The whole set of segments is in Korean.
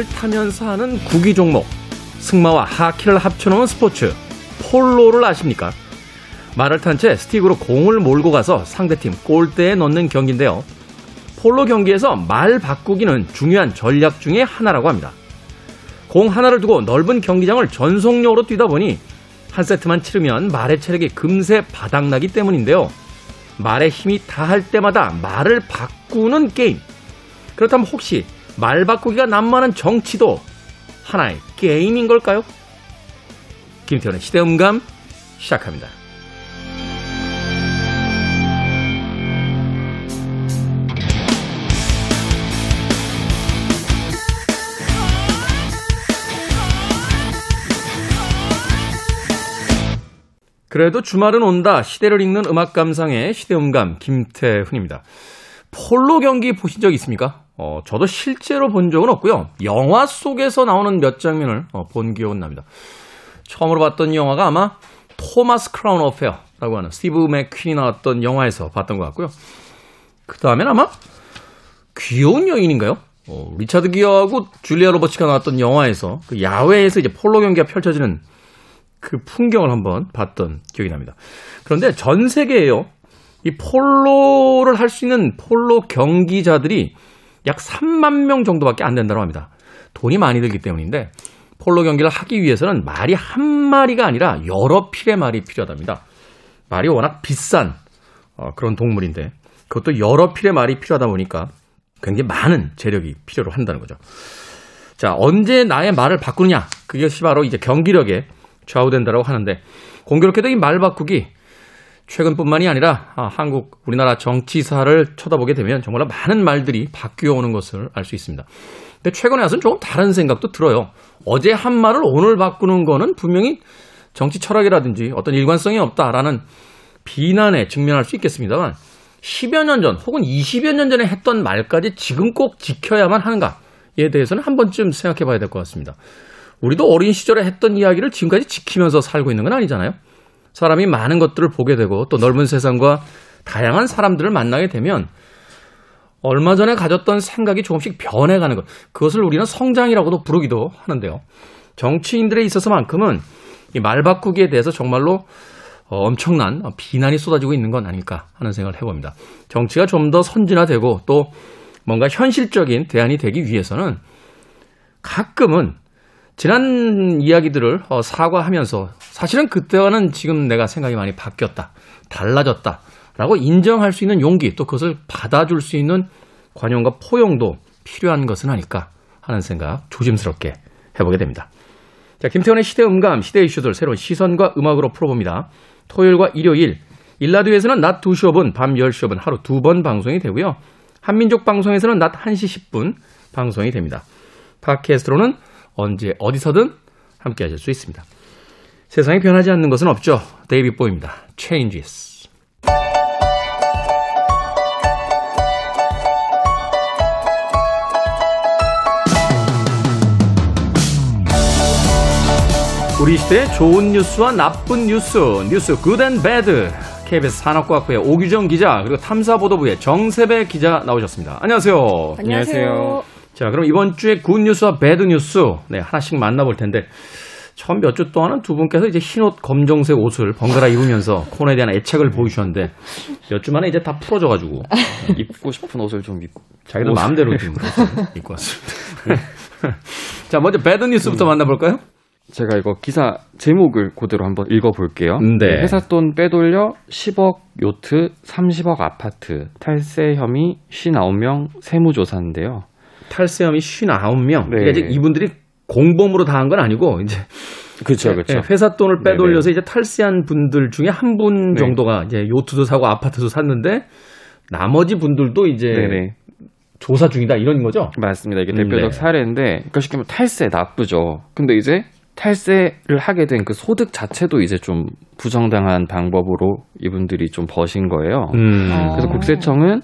말을 타면서 하는 구기 종목, 승마와 하키를 합쳐놓은 스포츠, 폴로를 아십니까? 말을 탄 채 스틱으로 공을 몰고 가서 상대팀 골대에 넣는 경기인데요. 폴로 경기에서 말 바꾸기는 중요한 전략 중의 하나라고 합니다. 공 하나를 두고 넓은 경기장을 전속력으로 뛰다 보니 한 세트만 치르면 말의 체력이 금세 바닥나기 때문인데요. 말의 힘이 다할 때마다 말을 바꾸는 게임. 그렇다면 혹시 말 바꾸기가 난무하는 정치도 하나의 게임인 걸까요? 김태현의 시대음감 시작합니다. 그래도 주말은 온다. 시대를 읽는 음악 감상의 시대음감 김태훈입니다. 폴로 경기 보신 적 있습니까? 어, 저도 실제로 본 적은 없고요. 영화 속에서 나오는 몇 장면을 어, 본 기억은 납니다. 처음으로 봤던 영화가 아마 Thomas Crown Affair라고 하는 스티브 맥퀸이 나왔던 영화에서 봤던 것 같고요. 그 다음엔 아마 귀여운 여인인가요? 어, 리차드 기어하고 줄리아 로버츠가 나왔던 영화에서 그 야외에서 이제 폴로 경기가 펼쳐지는 그 풍경을 한번 봤던 기억이 납니다. 그런데 전 세계에요. 이 폴로를 할 수 있는 폴로 경기자들이 약 3만 명 정도밖에 안 된다고 합니다. 돈이 많이 들기 때문인데 폴로 경기를 하기 위해서는 말이 한 마리가 아니라 여러 필의 말이 필요하답니다. 말이 워낙 비싼 어, 그런 동물인데 그것도 여러 필의 말이 필요하다 보니까 굉장히 많은 재력이 필요로 한다는 거죠. 자, 언제 나의 말을 바꾸느냐? 그것이 바로 이제 경기력에 좌우된다고 하는데 공교롭게도 이 말 바꾸기 최근뿐만이 아니라 아, 한국 우리나라 정치사를 쳐다보게 되면 정말 많은 말들이 바뀌어 오는 것을 알 수 있습니다. 근데 최근에 와서는 조금 다른 생각도 들어요. 어제 한 말을 오늘 바꾸는 거는 분명히 정치 철학이라든지 어떤 일관성이 없다라는 비난에 직면할 수 있겠습니다만 10여 년 전 혹은 20여 년 전에 했던 말까지 지금 꼭 지켜야만 하는가에 대해서는 한 번쯤 생각해 봐야 될 것 같습니다. 우리도 어린 시절에 했던 이야기를 지금까지 지키면서 살고 있는 건 아니잖아요. 사람이 많은 것들을 보게 되고 또 넓은 세상과 다양한 사람들을 만나게 되면 얼마 전에 가졌던 생각이 조금씩 변해가는 것. 그것을 우리는 성장이라고도 부르기도 하는데요. 정치인들에 있어서만큼은 이 말 바꾸기에 대해서 정말로 엄청난 비난이 쏟아지고 있는 건 아닐까 하는 생각을 해봅니다. 정치가 좀 더 선진화되고 또 뭔가 현실적인 대안이 되기 위해서는 가끔은 지난 이야기들을 어, 사과하면서 사실은 그때와는 지금 내가 생각이 많이 바뀌었다, 달라졌다, 라고 인정할 수 있는 용기, 또 그것을 받아줄 수 있는 관용과 포용도 필요한 것은 아닐까 하는 생각 조심스럽게 해보게 됩니다. 자, 김태원의 시대 음감, 시대 이슈들 새로운 시선과 음악으로 풀어봅니다. 토요일과 일요일, 일라디오에서는 낮 2시 5분, 밤 10시 5분 하루 두 번 방송이 되고요. 한민족 방송에서는 낮 1시 10분 방송이 됩니다. 팟캐스트로는 언제 어디서든 함께 하실 수 있습니다. 세상이 변하지 않는 것은 없죠. 데이비 보입니다. Changes. 우리 시대의 좋은 뉴스와 나쁜 뉴스, news good and bad. KBS 산업과학부의 오규정 기자 그리고 탐사보도부의 정세배 기자 나오셨습니다. 안녕하세요. 안녕하세요. 자, 그럼 이번 주에 good news와 bad news 네, 하나씩 만나볼 텐데 처음 몇 주 동안은 두 분께서 이제 흰옷 검정색 옷을 번갈아 입으면서 코너에 대한 애착을 보이셨는데 몇 주 만에 이제 다 풀어져가지고 입고 싶은 옷을 좀 입고 자기들 마음대로 좀 입고 왔습니다. 자, 먼저 배드 뉴스부터 만나볼까요? 제가 이거 기사 제목을 그대로 한번 읽어볼게요. 네. 회사 돈 빼돌려 10억 요트, 30억 아파트, 탈세 혐의 59명 세무조사인데요. 탈세 혐의 59명. 네. 그러니까 이제 이분들이 공범으로 당한 건 아니고 이제 그렇죠, 그렇죠. 네, 회사 돈을 빼돌려서 이제 탈세한 분들 중에 한분 네. 정도가 이제 요트도 사고 아파트도 샀는데 나머지 분들도 이제 네네. 조사 중이다 이런 거죠. 맞습니다. 이게 음, 대표적 네. 사례인데, 그러니까 쉽게 말하면 탈세 나쁘죠. 근데 이제 탈세를 하게 된 그 소득 자체도 이제 좀 부정당한 방법으로 이분들이 좀 버신 거예요. 음. 그래서 국세청은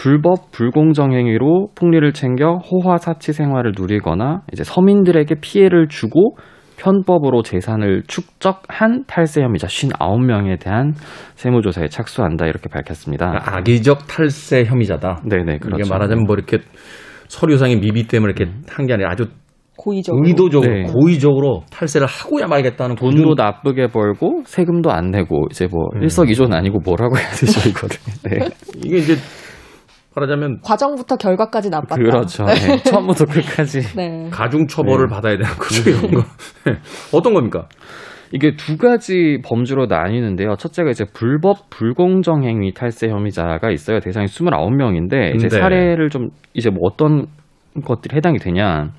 불법 불공정 행위로 폭리를 챙겨 호화 사치 생활을 누리거나 이제 서민들에게 피해를 주고 편법으로 재산을 축적한 탈세 혐의자 59명에 대한 세무조사에 착수한다 이렇게 밝혔습니다. 악의적 탈세 혐의자다. 네네 그렇죠. 이게 말하자면 뭐 이렇게 서류상의 미비 때문에 이렇게 한 게 아니라 아주 고의적으로. 의도적으로 네. 고의적으로 탈세를 하고야 말겠다는 돈도 고준- 나쁘게 벌고 세금도 안 내고 이제 뭐 음. 일석이조는 아니고 뭐라고 해야 되죠 이거를. 네. 이게 이제 말하자면 과정부터 결과까지 나빴다. 그렇죠. 네. 처음부터 끝까지. 네. 가중 처벌을 네. 받아야 되는 거죠 이런 거. 네. 어떤 겁니까? 이게 두 가지 범주로 나뉘는데요. 첫째가 이제 불법 불공정 행위 탈세 혐의자가 있어요. 대상이 29명인데 이제 네. 사례를 좀 이제 뭐 어떤 것들이 해당이 되냐.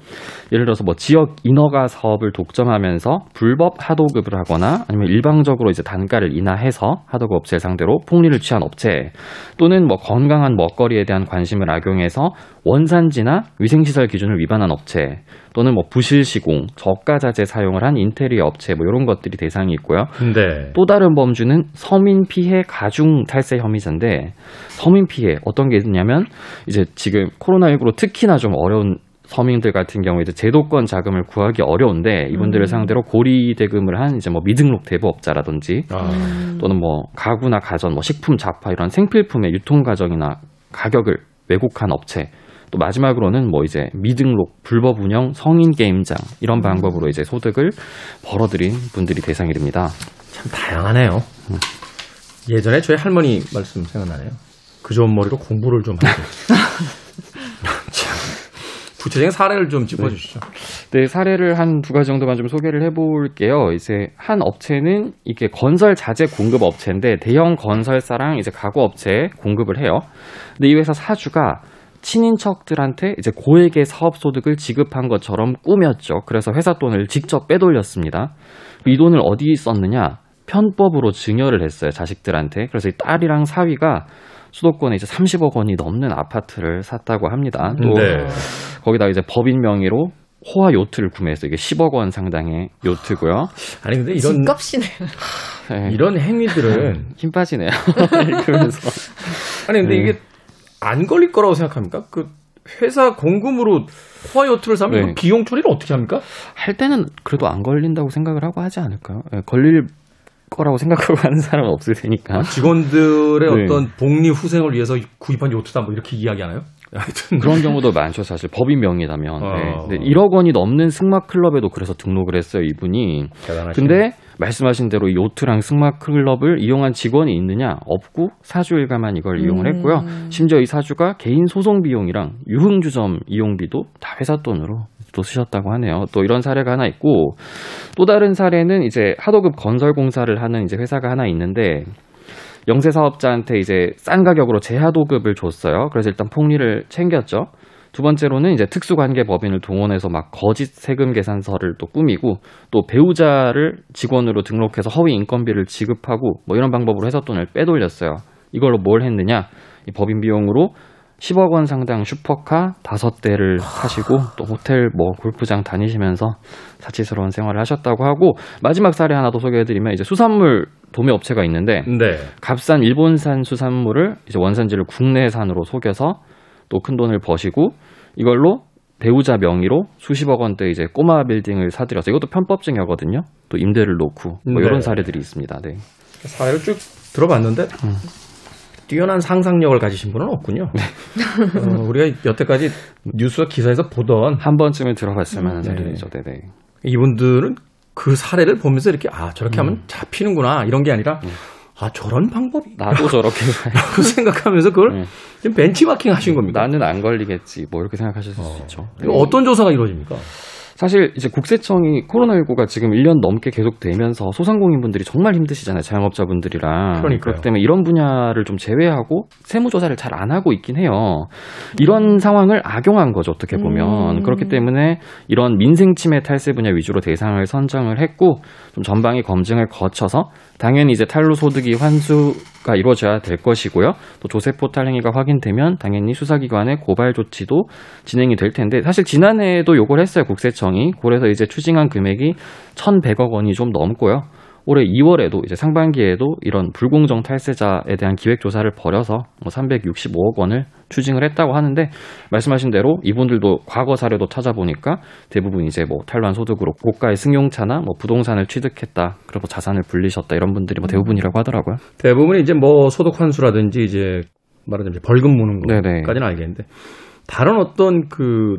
예를 들어서 뭐 지역 인허가 사업을 독점하면서 불법 하도급을 하거나 아니면 일방적으로 이제 단가를 인하해서 하도급 업체를 상대로 폭리를 취한 업체 또는 뭐 건강한 먹거리에 대한 관심을 악용해서 원산지나 위생시설 기준을 위반한 업체 또는 뭐 부실 시공, 저가 자재 사용을 한 인테리어 업체 뭐 이런 것들이 대상이 있고요. 네. 또 다른 범주는 서민 피해 가중 탈세 혐의자인데 서민 피해 어떤 게 있냐면 이제 지금 코로나19로 특히나 좀 어려운 서민들 같은 경우에 이제 제도권 자금을 구하기 어려운데 이분들을 음. 상대로 고리 대금을 한 이제 뭐 미등록 대부업자라든지 아, 음. 또는 뭐 가구나 가전, 뭐 식품, 잡화 이런 생필품의 유통 과정이나 가격을 왜곡한 업체. 또 마지막으로는 뭐 이제 미등록, 불법 운영, 성인 게임장 이런 방법으로 이제 소득을 벌어들인 분들이 대상이 됩니다. 참 다양하네요. 예전에 저희 할머니 말씀 생각나네요. 그 좋은 머리로 공부를 좀 하고. 참. 구체적인 사례를 좀 짚어주시죠. 네, 사례를 한 두 가지 정도만 좀 소개를 해볼게요. 이제 한 업체는 이게 건설 자재 공급 업체인데 대형 건설사랑 이제 가구 업체에 공급을 해요. 근데 이 회사 사주가 친인척들한테 이제 고액의 사업 소득을 지급한 것처럼 꾸몄죠. 그래서 회사 돈을 직접 빼돌렸습니다. 이 돈을 어디 썼느냐? 편법으로 증여를 했어요. 자식들한테. 그래서 이 딸이랑 사위가 수도권에 이제 30억 원이 넘는 아파트를 샀다고 합니다. 또 네. 거기다 이제 법인 명의로 호화 요트를 구매했어요. 이게 10억 원 상당의 요트고요. 아니 근데 이런 집값이네. 네. 이런 행위들은 힘 빠지네요. 읽으면서. 아니 근데 네. 이게 안 걸릴 거라고 생각합니까? 그 회사 공금으로 호화 요트를 사면 네. 그 비용 처리를 어떻게 합니까? 할 때는 그래도 안 걸린다고 생각을 하고 하지 않을까요? 네, 걸릴 거라고 생각하고 하는 사람은 없을 테니까. 직원들의 네. 어떤 복리 후생을 위해서 구입한 요트다 뭐 이렇게 이야기하나요? 하여튼 그런 경우도 많죠, 사실. 법인 명의라면. 어. 네. 근데 1억 원이 넘는 승마 클럽에도 그래서 등록을 했어요, 이분이. 대단하시네. 근데 말씀하신 대로 이 요트랑 승마 클럽을 이용한 직원이 있느냐? 없고 사주 일가만 이걸 이용을 음. 했고요. 심지어 이 사주가 개인 소송 비용이랑 유흥주점 이용비도 다 회사 돈으로 또 쓰셨다고 하네요. 또 이런 사례가 하나 있고 또 다른 사례는 이제 하도급 건설 공사를 하는 이제 회사가 하나 있는데 영세 사업자한테 이제 싼 가격으로 재하도급을 줬어요. 그래서 일단 폭리를 챙겼죠. 두 번째로는 이제 특수관계 법인을 동원해서 막 거짓 세금 계산서를 또 꾸미고 또 배우자를 직원으로 등록해서 허위 인건비를 지급하고 뭐 이런 방법으로 회사 돈을 빼돌렸어요. 이걸로 뭘 했느냐? 이 법인 비용으로 10억 원 상당 슈퍼카 다섯 대를 사시고 또 호텔 뭐 골프장 다니시면서 사치스러운 생활을 하셨다고 하고 마지막 사례 하나 더 소개해드리면 이제 수산물 도매 업체가 있는데 네. 값싼 일본산 수산물을 이제 원산지를 국내산으로 속여서 또 큰 돈을 버시고 이걸로 배우자 명의로 수십억 원대 이제 꼬마 빌딩을 사들여서 이것도 편법 증여거든요. 또 임대를 놓고 뭐 네. 이런 사례들이 있습니다. 네. 사례를 쭉 들어봤는데 음. 뛰어난 상상력을 가지신 분은 없군요. 네. 어, 우리가 여태까지 뉴스와 기사에서 보던 한 번쯤은 들어봤을 만한 네. 사례죠. 네네. 이분들은 그 사례를 보면서 이렇게 아 저렇게 음. 하면 잡히는구나 이런 게 아니라 아 저런 방법이 나도 저렇게 라고 생각하면서 그걸 네. 지금 벤치마킹 하신 겁니까? 나는 안 걸리겠지. 뭐 이렇게 생각하실 수 있죠. 어떤 조사가 이루어집니까? 사실 이제 국세청이 코로나19가 지금 1년 넘게 계속되면서 소상공인분들이 정말 힘드시잖아요. 자영업자분들이랑. 그러니까요. 그렇기 때문에 이런 분야를 좀 제외하고 세무조사를 잘 안 하고 있긴 해요. 이런 상황을 악용한 거죠. 어떻게 보면. 음. 그렇기 때문에 이런 민생 침해 탈세 분야 위주로 대상을 선정을 했고 좀 전방위 검증을 거쳐서 당연히 이제 탈루 소득이 환수 가 이루어져야 될 것이고요. 또 조세 포탈 행위가 확인되면 당연히 수사기관의 고발 조치도 진행이 될 텐데 사실 지난해에도 요걸 했어요 국세청이 그래서 이제 추징한 금액이 1,100억 원이 좀 넘고요. 올해 2월에도 이제 상반기에도 이런 불공정 탈세자에 대한 기획 조사를 벌여서 뭐 365억 원을 추징을 했다고 하는데 말씀하신 대로 이분들도 과거 사례도 찾아보니까 대부분 이제 뭐 탈루한 소득으로 고가의 승용차나 뭐 부동산을 취득했다 그리고 자산을 불리셨다 이런 분들이 뭐 대부분이라고 하더라고요. 대부분이 이제 뭐 소득 환수라든지 이제 말하자면 벌금 무는 네네. 것까지는 알겠는데 다른 어떤 그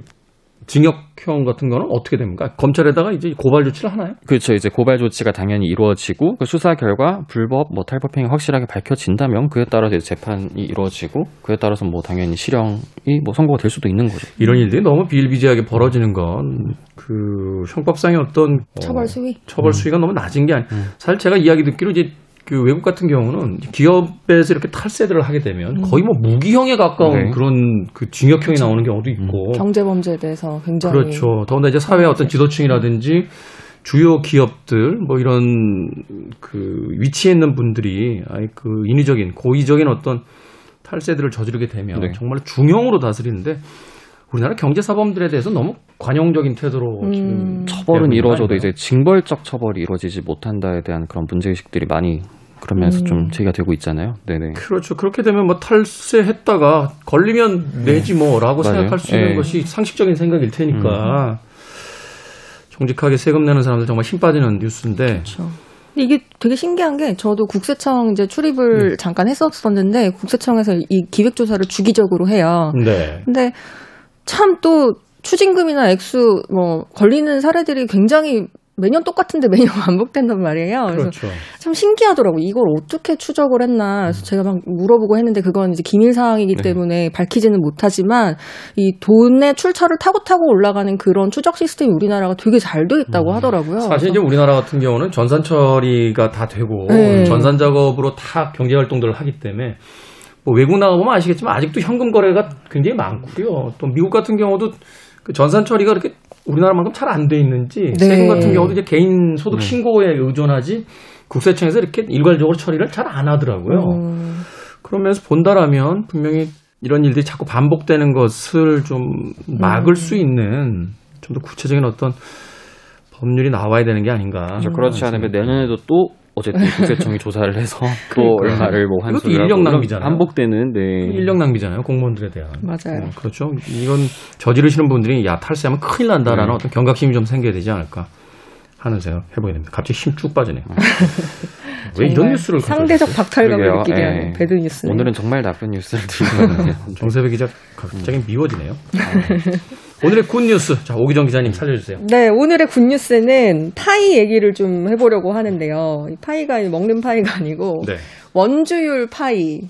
징역형 같은 거는 어떻게 됩니까? 검찰에다가 이제 고발 조치를 하나요? 그렇죠. 이제 고발 조치가 당연히 이루어지고 그 수사 결과 불법 뭐 탈법행위 확실하게 밝혀진다면 그에 따라서 이제 재판이 이루어지고 그에 따라서 뭐 당연히 실형이 뭐 선고가 될 수도 있는 거죠. 이런 일들이 너무 비일비재하게 벌어지는 건 그 형법상의 어떤 어, 처벌 수위. 처벌 수위가 너무 낮은 게 아니. 사실 제가 이야기 듣기로 이제 그 외국 같은 경우는 기업에서 이렇게 탈세들을 하게 되면 거의 뭐 무기형에 가까운 네. 그런 그 징역형이 나오는 경우도 있고. 경제 범죄에 대해서 굉장히 그렇죠. 더군다나 이제 사회 어떤 지도층이라든지 주요 기업들 뭐 이런 그 위치에 있는 분들이 아예 그 인위적인 고의적인 어떤 탈세들을 저지르게 되면 네. 정말 중형으로 다스리는데 우리나라 경제사범들에 대해서 너무 관용적인 태도로 음. 지금 처벌은 이루어져도 이제 징벌적 처벌이 이루어지지 못한다에 대한 그런 문제의식들이 많이 그러면서 음. 좀 제기가 되고 있잖아요. 네네. 그렇죠. 그렇게 되면 뭐 탈세했다가 걸리면 내지 뭐라고 맞아요. 생각할 수 있는 예. 것이 상식적인 생각일 테니까 정직하게 세금 내는 사람들 정말 힘 빠지는 뉴스인데 그렇죠. 이게 되게 신기한 게 저도 국세청 이제 출입을 잠깐 했었었는데 국세청에서 이 기획 조사를 주기적으로 해요. 네. 근데 참또 추징금이나 액수 뭐 걸리는 사례들이 굉장히 매년 똑같은데 매년 반복된단 말이에요. 그래서 그렇죠. 참 신기하더라고. 이걸 어떻게 추적을 했나. 그래서 제가 막 물어보고 했는데 그건 이제 기밀 사항이기 네. 때문에 밝히지는 못하지만 이 돈의 출처를 타고 타고 올라가는 그런 추적 시스템이 우리나라가 되게 잘 돼 있다고 하더라고요. 음. 사실 이제 우리나라 같은 경우는 전산 처리가 다 되고 네. 전산 작업으로 다 경제 활동들을 하기 때문에 뭐 외국 나가 보면 아시겠지만 아직도 현금 거래가 굉장히 많고요. 또 미국 같은 경우도 그 전산 처리가 그렇게 우리나라만큼 잘 안 돼 있는지 네. 세금 같은 경우도 이제 개인 소득 신고에 의존하지 국세청에서 이렇게 일괄적으로 처리를 잘 안 하더라고요. 음, 그러면서 본다라면 분명히 이런 일들이 자꾸 반복되는 것을 좀 막을 수 있는 좀 더 구체적인 어떤 법률이 나와야 되는 게 아닌가. 그래서 그렇지 않으면 내년에도 또 어쨌든 국세청이 조사를 해서 또 그러니까요. 얼마를 뭐 이것도 환수를 인력 하고 낭비잖아요. 반복되는 네. 인력 낭비잖아요. 공무원들에 대한. 맞아요. 어, 그렇죠. 이건 저지르시는 분들이 야 탈세하면 큰일 난다라는 네. 어떤 경각심이 좀 생겨야 되지 않을까 하는 생각 해보게 됩니다. 갑자기 힘 쭉 빠지네요. 왜 이런 뉴스를 상대적 가져오셨어요? 박탈감을 그러게요. 느끼게 예. 하는 bad news. 오늘은 정말 나쁜 뉴스를 들고 왔네요. 정세배 기자 갑자기 미워지네요. 아. 오늘의 good news. 자 오기정 기자님 살려주세요. 네, 오늘의 good news는 파이 얘기를 좀 해보려고 하는데요. 이 파이가 먹는 파이가 아니고 네. 원주율 파이.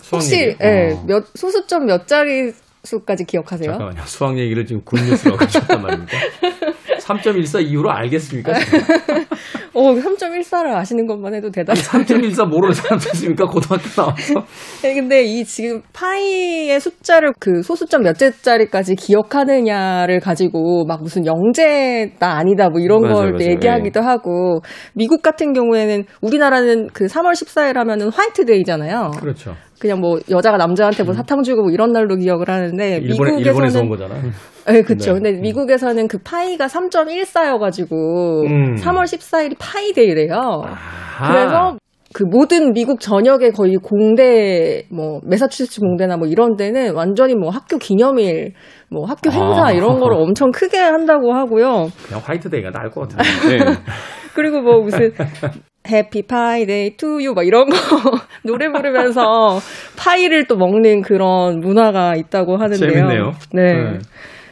수학 혹시. 예, 어. 몇 소수점 몇 자리 수까지 기억하세요? 잠깐만요. 수학 얘기를 지금 good news라고 하셨단 말입니까? 3.14 이후로 알겠습니까? 어, 3.14를 아시는 것만 해도 대단히. 3.14 모르는 사람도 있습니까? 고등학교 나와서. 네, 근데 이 지금 파이의 숫자를 그 소수점 몇째 자리까지 기억하느냐를 가지고 막 무슨 영재다 아니다 뭐 이런 맞아요, 걸 맞아요. 얘기하기도 하고 미국 같은 경우에는 우리나라는 그 3월 14일 하면은 화이트데이잖아요. 그렇죠. 그냥 뭐 여자가 남자한테 뭐 사탕 주고 뭐 이런 날로 기억을 하는데 일본에, 미국에서는 일본에서 온 거잖아. 네, 그렇죠. 네. 근데 미국에서는 그 파이가 3.14여가지고 음. 3월 14일이 파이데이래요. 아. 그래서 그 모든 미국 전역의 거의 공대 뭐 메사추세츠 공대나 뭐 이런 데는 완전히 뭐 학교 기념일 뭐 학교 행사 아. 이런 거를 엄청 크게 한다고 하고요. 그냥 화이트데이가 나을 것 같은데. 네. 그리고 뭐 무슨 happy pi day to you 막 이런 거 노래 부르면서 파이를 또 먹는 그런 문화가 있다고 하는데요. 재밌네요. 네. 네.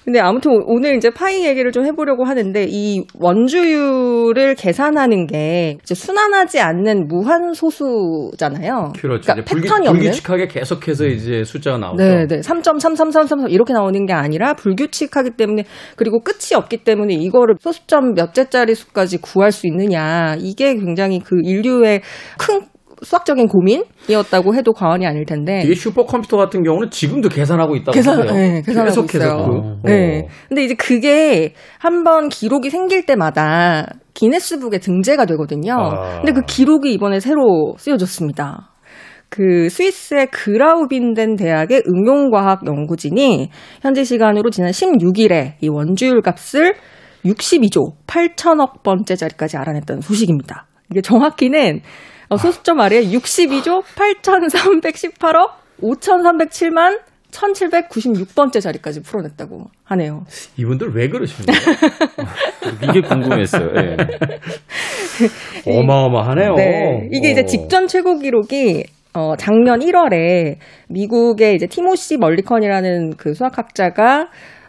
근데 아무튼 오늘 이제 파이 얘기를 좀 해보려고 하는데 이 원주율을 계산하는 게 이제 순환하지 않는 무한 소수잖아요. 그렇죠. 그러니까 이제 불규, 패턴이 없는. 불규칙하게 계속해서 이제 숫자가 나오죠. 네, 네. 3.33333 이렇게 나오는 게 아니라 불규칙하기 때문에 그리고 끝이 없기 때문에 이거를 소수점 몇째짜리 수까지 구할 수 있느냐 이게 굉장히 그 인류의 큰 수학적인 고민이었다고 해도 과언이 아닐 텐데. 이게 슈퍼컴퓨터 같은 경우는 지금도 계산하고 있다고 계산, 하네요. 네, 계산하고 계속해서 있어요. 그, 네. 어. 근데 이제 그게 한번 기록이 생길 때마다 기네스북에 등재가 되거든요. 아. 근데 그 기록이 이번에 새로 쓰여졌습니다. 그 스위스의 그라우빈덴 대학의 응용과학 연구진이 현지 시간으로 지난 16일에 이 원주율 값을 62조 8천억 번째 자리까지 알아냈다는 소식입니다. 이게 정확히는 어, 소수점 아래에 62조 8,318억 5,307만 1,796번째 자리까지 풀어냈다고 하네요. 이분들 왜 그러십니까? 이게 궁금했어요. 예. 어마어마하네요. 네. 이게 이제 어. 직전 최고 기록이 어, 작년 1월에 미국의 이제 티모시 멀리컨이라는 그 수학학자가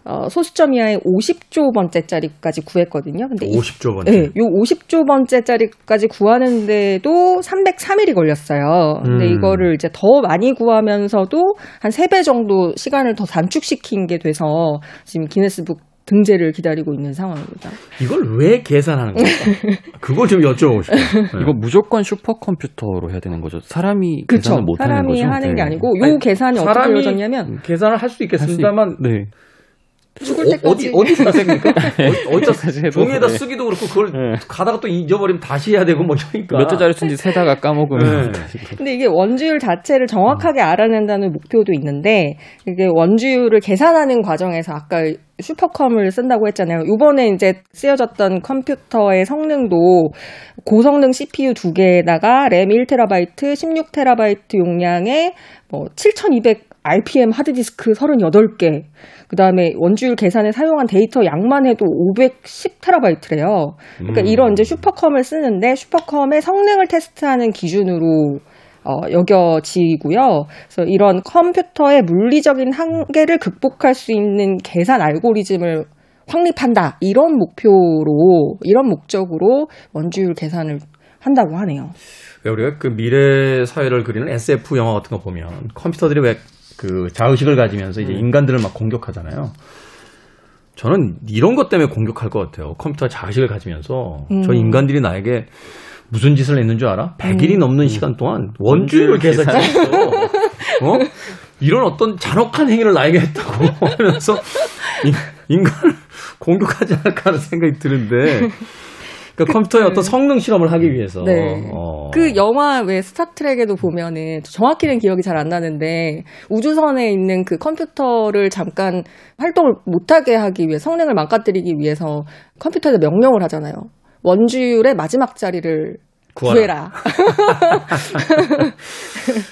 어, 소수점 이하의 50조 번째 짜리까지 구했거든요. 근데 이- 50조 번째. 네, 요 50조 번째 짜리까지 구하는데도 303일이 걸렸어요. 근데 음. 이거를 이제 더 많이 구하면서도 한 3배 정도 시간을 더 단축시킨 게 돼서 지금 기네스북 등재를 기다리고 있는 상황입니다. 이걸 왜 계산하는 겁니까? 그걸 좀 여쭤보고 싶어요. 네. 이거 무조건 슈퍼컴퓨터로 해야 되는 거죠. 사람이 그렇죠. 계산을 못 하는 사람이 거죠. 하는 게 네. 아니고 요 아니, 계산이 어떻게 사람이 이루어졌냐면 계산을 할 수도 있겠습니다만 네. 죽을 어, 때까지 어디 어디다? 어디- 어디다 해도, 종이에다 네. 쓰기도 그렇고 그걸 네. 가다가 또 잊어버리면 다시 해야 되고 뭐 이러니까 몇 조짜리 쓴지 세다가 까먹으면 네. 근데 이게 원주율 자체를 정확하게 알아낸다는 목표도 있는데 이게 원주율을 계산하는 과정에서 아까 슈퍼컴을 쓴다고 했잖아요. 이번에 이제 쓰여졌던 컴퓨터의 성능도 고성능 CPU 두 개에다가 램 1TB, 16TB 용량의 뭐 7200 RPM 하드디스크 38개, 그 다음에 원주율 계산에 사용한 데이터 양만 해도 510TB래요. 그러니까 음. 이런 이제 슈퍼컴을 쓰는데 슈퍼컴의 성능을 테스트하는 기준으로 어, 여겨지고요. 그래서 이런 컴퓨터의 물리적인 한계를 극복할 수 있는 계산 알고리즘을 확립한다. 이런 목표로, 이런 목적으로 원주율 계산을 한다고 하네요. 왜 우리가 그 미래 사회를 그리는 SF 영화 같은 거 보면 컴퓨터들이 왜 그 자의식을 가지면서 이제 인간들을 막 공격하잖아요. 저는 이런 것 때문에 공격할 것 같아요. 컴퓨터 자의식을 가지면서 저 음. 인간들이 나에게 무슨 짓을 했는 줄 알아? 100일이 넘는 시간 동안 원주율을 원주율 계산했어. 어? 이런 어떤 잔혹한 행위를 나에게 했다고 하면서 인- 인간을 공격하지 않을까 하는 생각이 드는데 그러니까 컴퓨터의 어떤 성능 실험을 하기 위해서 네. 어. 그 영화 왜 스타트랙에도 보면은 정확히는 기억이 잘 안 나는데 우주선에 있는 그 컴퓨터를 잠깐 활동을 못하게 하기 위해 성능을 망가뜨리기 위해서 컴퓨터에 명령을 하잖아요. 원주율의 마지막 자리를 구하라. 구해라.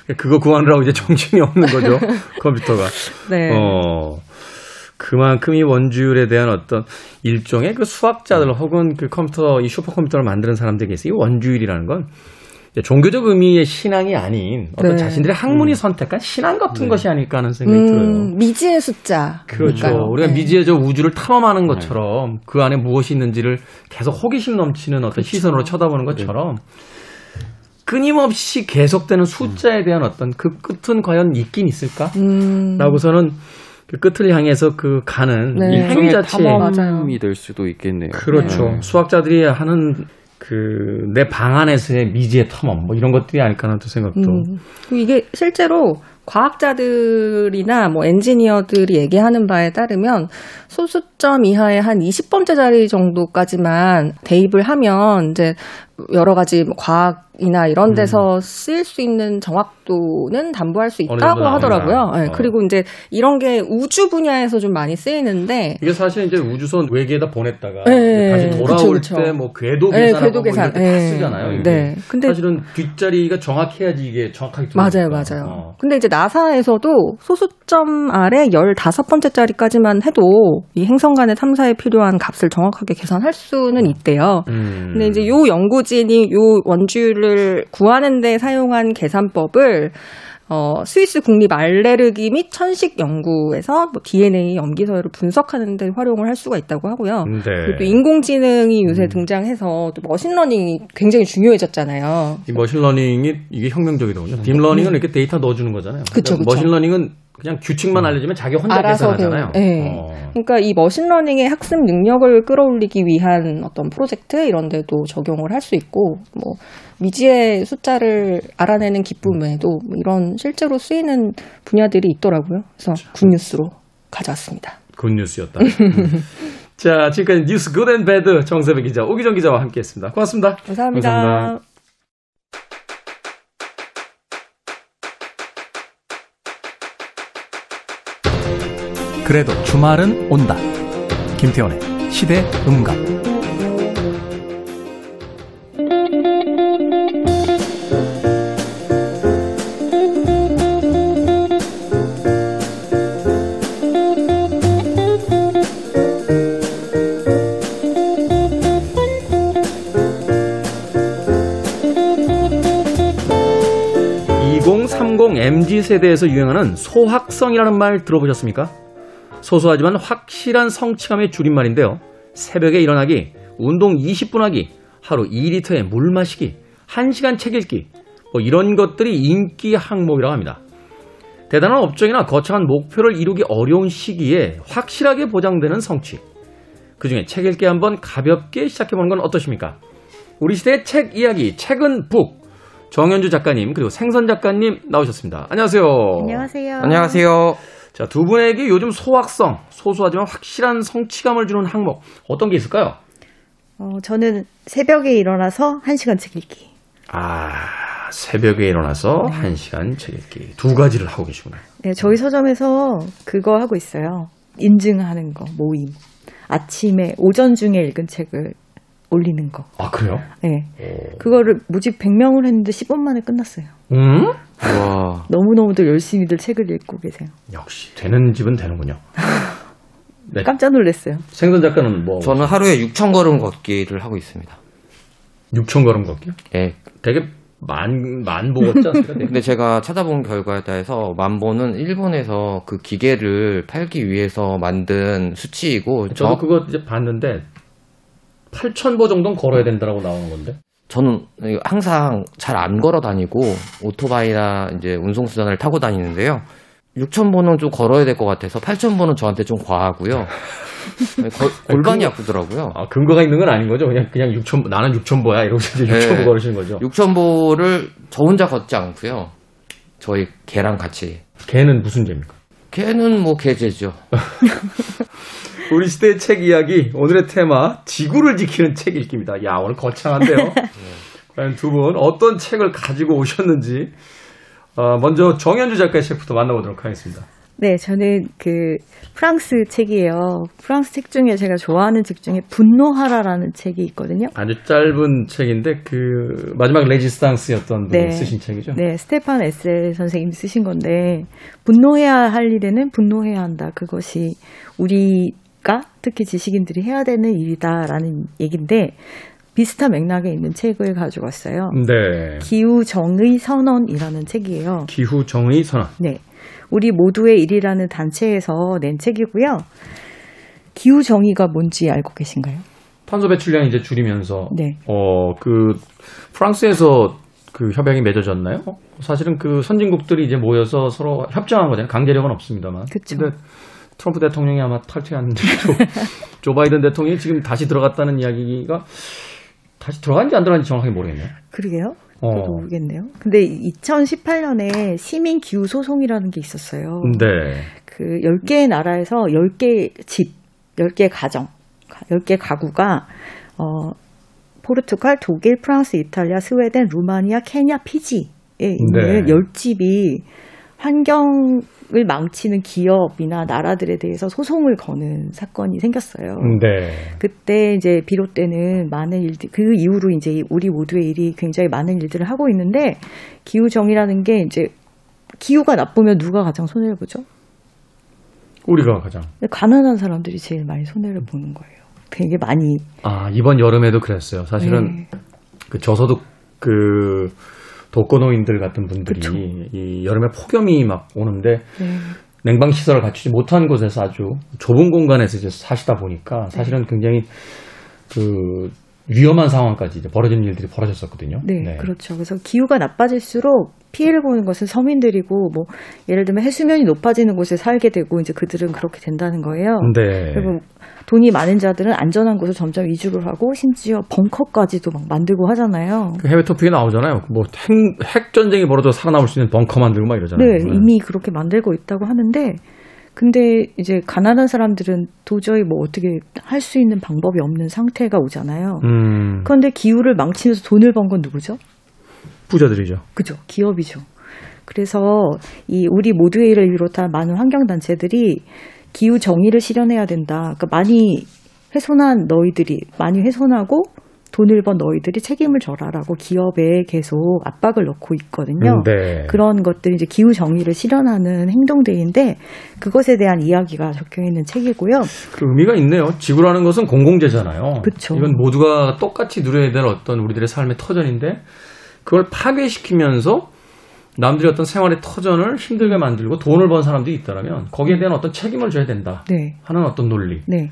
그거 구하느라고 이제 정신이 없는 거죠 컴퓨터가. 네. 어. 그만큼 이 원주율에 대한 어떤 일종의 그 수학자들 혹은 그 컴퓨터 이 슈퍼컴퓨터를 만드는 사람들에게서 이 원주율이라는 건 종교적 의미의 신앙이 아닌 어떤 네. 자신들의 학문이 선택한 신앙 같은 것이 아닐까 하는 생각이 들어요. 음, 미지의 숫자. 그렇죠. 그러니까요. 우리가 네. 미지의 저 우주를 탐험하는 것처럼 그 안에 무엇이 있는지를 계속 호기심 넘치는 어떤 그렇죠. 시선으로 쳐다보는 것처럼 끊임없이 계속되는 숫자에 대한 어떤 그 끝은 과연 있긴 있을까? 음, 라고서는 그 끝을 향해서 그 가는 네. 이 행위 맞아요. 탐험이 될 수도 있겠네요. 그렇죠. 네. 수학자들이 하는 그 내 방 안에서의 미지의 탐험 뭐 이런 것들이 아닐까 하는 또 생각도. 음. 이게 실제로 과학자들이나 뭐 엔지니어들이 얘기하는 바에 따르면 소수점 이하의 한 20번째 자리 정도까지만 대입을 하면 이제 여러 가지 뭐 과학이나 이런 데서 쓰일 수 있는 정확도는 담보할 수 음. 있다고 하더라고요. 네, 어. 그리고 이제 이런 게 우주 분야에서 좀 많이 쓰이는데 이게 사실 이제 우주선 외계에다 보냈다가 네, 다시 돌아올. 때 뭐 궤도 네, 계산하고 궤도 뭐 계산. 때다 네. 쓰잖아요. 네. 근데 사실은 뒷자리가 정확해야지 이게 정확하게 맞아요. 맞아요. 어. 근데 이제 나사에서도 소수점 아래 15번째 자리까지만 해도 이 행성 간의 탐사에 필요한 값을 정확하게 계산할 수는 있대요. 음. 근데 이제 요 연구 진이 요 원주율을 구하는 데 사용한 계산법을 어, 스위스 국립 알레르기 및 천식 연구에서 뭐 DNA 염기서열을 분석하는 데 활용을 할 수가 있다고 하고요. 네. 그리고 또 인공지능이 요새 등장해서 또 machine learning이 굉장히 중요해졌잖아요. 이 machine learning이 이게 혁명적이더군요. deep learning은 이렇게 데이터 넣어주는 거잖아요. 음. 그쵸, 그러니까 그쵸. machine learning은 그냥 규칙만 알려주면 자기 혼자 알아서 계산하잖아요. 배우는, 네. 어. 그러니까 이 machine learning의 학습 능력을 끌어올리기 위한 어떤 프로젝트 이런 데도 적용을 할 수 있고 뭐 미지의 숫자를 알아내는 기쁨 외에도 뭐 이런 실제로 쓰이는 분야들이 있더라고요. 그래서 good news로 가져왔습니다. good news였다. 음. 자, 지금까지 news good and bad 정세배 기자, 오기정 기자와 함께했습니다. 고맙습니다. 감사합니다. 감사합니다. 그래도 주말은 온다. 김태원의 시대 음감. 2030 MZ 세대에서 유행하는 소확성이라는 말 들어보셨습니까? 소소하지만 확실한 성취감의 줄임말인데요. 새벽에 일어나기, 운동 20분 하기, 하루 2리터의 물 마시기, 1시간 책 읽기, 뭐 이런 것들이 인기 항목이라고 합니다. 대단한 업종이나 거창한 목표를 이루기 어려운 시기에 확실하게 보장되는 성취. 그 중에 책 읽기 한번 가볍게 시작해보는 건 어떠십니까? 우리 시대의 책 이야기, 책은 북. 정현주 작가님, 그리고 생선 작가님 나오셨습니다. 안녕하세요. 안녕하세요. 안녕하세요. 자, 두 분에게 요즘 소확성, 소소하지만 확실한 성취감을 주는 항목, 어떤 게 있을까요? 어, 저는 새벽에 일어나서 1시간 책 읽기. 아, 새벽에 일어나서 한시간 책 읽기. 두 가지를 하고 계시구나. 네, 저희 서점에서 그거 하고 있어요. 인증하는 거, 모임. 아침에, 오전 중에 읽은 책을 올리는 거. 아, 그래요? 네. 그거를 모집 100명을 했는데 10분 만에 끝났어요. 음? 와. 너무너무들 열심히들 책을 읽고 계세요. 역시, 되는 집은 되는군요. 네. 깜짝 놀랐어요. 생선 작가는 뭐, 저는 하루에 6천 걸음 걷기를 하고 있습니다. 6천 걸음 걷기요? 예. 되게 만, 만 보 걷지 않습니까? 근데 제가 찾아본 결과에 따라서 만보는 일본에서 그 기계를 팔기 위해서 만든 수치이고 저도 저, 그거 이제 봤는데, 8,000보 정도는 걸어야 된다라고 나오는 건데. 저는 항상 잘 안 걸어 다니고 오토바이나 이제 운송수단을 타고 다니는데요. 6천 보는 좀 걸어야 될 것 같아서 8천 보는 저한테 좀 과하고요. 거- 골반이 아프더라고요. 아, 근거가 있는 건 아닌 거죠? 그냥, 그냥 6천, 나는 6천보야. 이러고 이제 네. 6천보 걸으시는 거죠? 6천 보를 저 혼자 걷지 않고요. 저희 개랑 같이. 걔는 무슨 죄입니까? 개는 뭐 개제죠. 우리 시대의 책 이야기 오늘의 테마 지구를 지키는 책 읽기입니다. 야 오늘 거창한데요. 과연 두 분 어떤 책을 가지고 오셨는지 어, 먼저 정현주 작가의 책부터 만나보도록 하겠습니다. 네, 저는 그 프랑스 책이에요. 프랑스 책 중에 제가 좋아하는 책 중에 분노하라라는 책이 있거든요. 아주 짧은 책인데 그 마지막 레지스탕스였던 분이 네. 쓰신 책이죠. 네, 스테판 에셀 선생님이 쓰신 건데 분노해야 할 일에는 분노해야 한다. 그것이 우리 가 특히 지식인들이 해야 되는 일이다라는 얘기인데 비슷한 맥락에 있는 책을 가지고 왔어요. 네. 기후 정의 선언이라는 책이에요. 기후 정의 선언. 네. 우리 모두의 일이라는 단체에서 낸 책이고요. 기후 정의가 뭔지 알고 계신가요? 탄소 배출량 이제 줄이면서 네. 어그 프랑스에서 그 협약이 맺어졌나요? 어, 사실은 그 선진국들이 이제 모여서 서로 협정한 거잖아요. 강제력은 없습니다만. 근데 트럼프 대통령이 아마 탈퇴했는데 조, 조 바이든 대통령이 지금 다시 들어갔다는 이야기가 다시 들어간지 안 들어간지 정확하게 모르겠네요. 그러게요. 어. 모르겠네요. 근데 2018년에 시민 기후 소송이라는 게 있었어요. 네. 그 10개의 나라에서 10개 집, 10개 가정, 10개 가구가 어 포르투갈, 독일, 프랑스, 이탈리아, 스웨덴, 루마니아, 케냐, 피지에 있는 네. 10집이 환경을 망치는 기업이나 나라들에 대해서 소송을 거는 사건이 생겼어요. 네. 그때 이제 비롯되는 많은 일들, 그 이후로 이제 우리 모두의 일이 굉장히 많은 일들을 하고 있는데, 기후 정의라는 게 이제, 기후가 나쁘면 누가 가장 손해를 보죠? 우리가 가장. 가난한 사람들이 제일 많이 손해를 보는 거예요. 되게 많이. 아 이번 여름에도 그랬어요. 사실은 네. 그 저소득 그 독거노인들 같은 분들이 그쵸. 이 여름에 폭염이 막 오는데 네. 냉방 시설을 갖추지 못한 곳에서 아주 좁은 공간에서 이제 사시다 보니까 네. 사실은 굉장히 그 위험한 상황까지 이제 벌어지는 일들이 벌어졌었거든요. 네, 그렇죠. 그래서 기후가 나빠질수록 피해를 보는 것은 서민들이고, 뭐, 예를 들면 해수면이 높아지는 곳에 살게 되고, 이제 그들은 그렇게 된다는 거예요. 네. 그리고 돈이 많은 자들은 안전한 곳을 점점 이주를 하고 심지어 벙커까지도 막 만들고 하잖아요. 그 해외 토픽에 나오잖아요. 뭐 핵 전쟁이 벌어져 살아남을 수 있는 벙커 만들고 막 이러잖아요. 네, 이미 그렇게 만들고 있다고 하는데 근데 이제 가난한 사람들은 도저히 뭐 어떻게 할 수 있는 방법이 없는 상태가 오잖아요. 음, 그런데 기후를 망치면서 돈을 번 건 누구죠? 부자들이죠. 그죠. 기업이죠. 그래서 이 우리 모두의 일을 비롯한 많은 환경단체들이 기후 정의를 실현해야 된다. 그러니까 많이 훼손한 너희들이 많이 훼손하고 돈을 번 너희들이 책임을 져라라고 기업에 계속 압박을 넣고 있거든요. 음, 네. 그런 것들이 이제 기후 정의를 실현하는 행동들인데 그것에 대한 이야기가 적혀 있는 책이고요. 그 의미가 있네요. 지구라는 것은 공공재잖아요. 그쵸. 이건 모두가 똑같이 누려야 될 어떤 우리들의 삶의 터전인데 그걸 파괴시키면서 남들이 어떤 생활의 터전을 힘들게 만들고 돈을 번 사람들이 있다면 거기에 대한 어떤 책임을 져야 된다 네. 하는 어떤 논리. 네.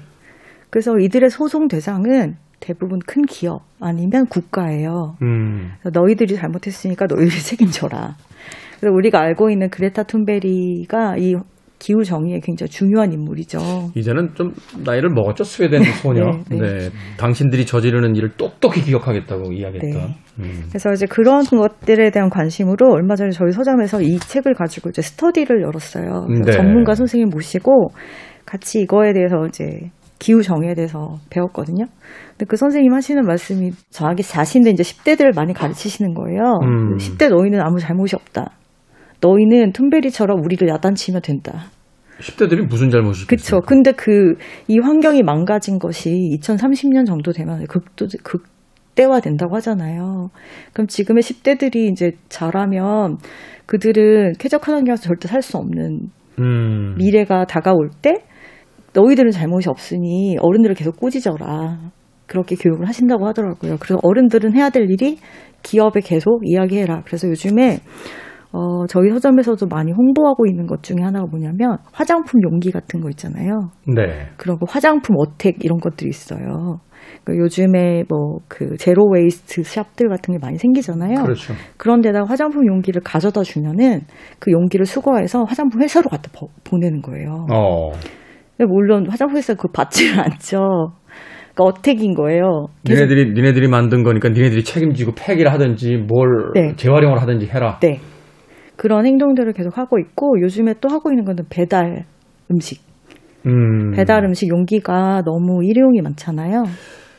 그래서 이들의 소송 대상은 대부분 큰 기업 아니면 국가예요. 음. 너희들이 잘못했으니까 너희들이 책임져라. 그래서 우리가 알고 있는 그레타 툰베리가 이 기후 정의에 굉장히 중요한 인물이죠. 이제는 좀 나이를 먹었죠 스웨덴 소녀. 네, 네, 네. 당신들이 저지르는 일을 똑똑히 기억하겠다고 이야기했던. 네. 음. 그래서 이제 그런 것들에 대한 관심으로 얼마 전에 저희 서점에서 이 책을 가지고 이제 스터디를 열었어요. 네. 전문가 선생님 모시고 같이 이거에 대해서 이제 기후 정의에 대해서 배웠거든요. 근데 그 선생님 하시는 말씀이 자기 자신들 이제 10대들을 많이 가르치시는 거예요. 음. 10대 너희는 아무 잘못이 없다. 너희는 툰베리처럼 우리를 야단치면 된다. 10대들이 무슨 잘못이 그쵸. 있겠습니까? 근데 그, 이 환경이 망가진 것이 2030년 정도 되면 극도, 극대화 된다고 하잖아요. 그럼 지금의 10대들이 이제 자라면 그들은 쾌적한 환경에서 절대 살 수 없는 음. 미래가 다가올 때 너희들은 잘못이 없으니 어른들을 계속 꾸짖어라. 그렇게 교육을 하신다고 하더라고요. 그래서 어른들은 해야 될 일이 기업에 계속 이야기해라. 그래서 요즘에 어, 저희 서점에서도 많이 홍보하고 있는 것 중에 하나가 뭐냐면 화장품 용기 같은 거 있잖아요. 네. 그런 거 화장품 attack 이런 것들이 있어요. 그러니까 요즘에 뭐 그 zero waste shop들 같은 게 많이 생기잖아요. 그렇죠. 그런 데다가 화장품 용기를 가져다 주면은 그 용기를 수거해서 화장품 회사로 갖다 버- 보내는 거예요. 어. 물론 화장품 회사 그거 받지를 않죠. 그러니까 attack인 거예요. 니네들이 니네들이 만든 거니까 니네들이 책임지고 폐기를 하든지 뭘 네. 재활용을 하든지 해라. 네. 그런 행동들을 계속 하고 있고 요즘에 또 하고 있는 거는 배달 음식. 음. 배달 음식 용기가 너무 일회용이 많잖아요.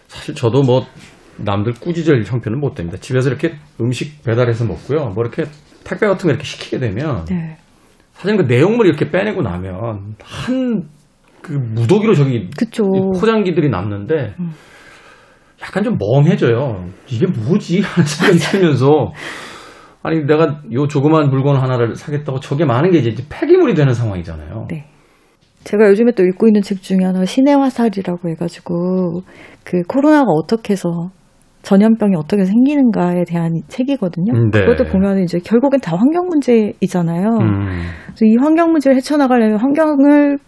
사실 저도 뭐 남들 꾸짖을 형편은 못 됩니다. 집에서 이렇게 음식 배달해서 먹고요. 뭐 이렇게 택배 같은 거 이렇게 시키게 되면 네. 사실 그 내용물 이렇게 빼내고 나면 한 그 무더기로 저기 그쵸. 이 포장기들이 남는데 음. 약간 좀 멍해져요. 이게 뭐지? 하는 생각이 들면서 아니 내가 요 조그만 물건 하나를 사겠다고 저게 많은 게 이제 폐기물이 되는 상황이잖아요. 네. 제가 요즘에 또 읽고 있는 책 중에 하나가 신의 화살이라고 해가지고 그 코로나가 어떻게 해서 전염병이 어떻게 생기는가에 대한 책이거든요. 음, 네. 그것도 보면 이제 결국엔 다 환경 문제이잖아요. 음. 그래서 이 환경 문제를 헤쳐나가려면 환경을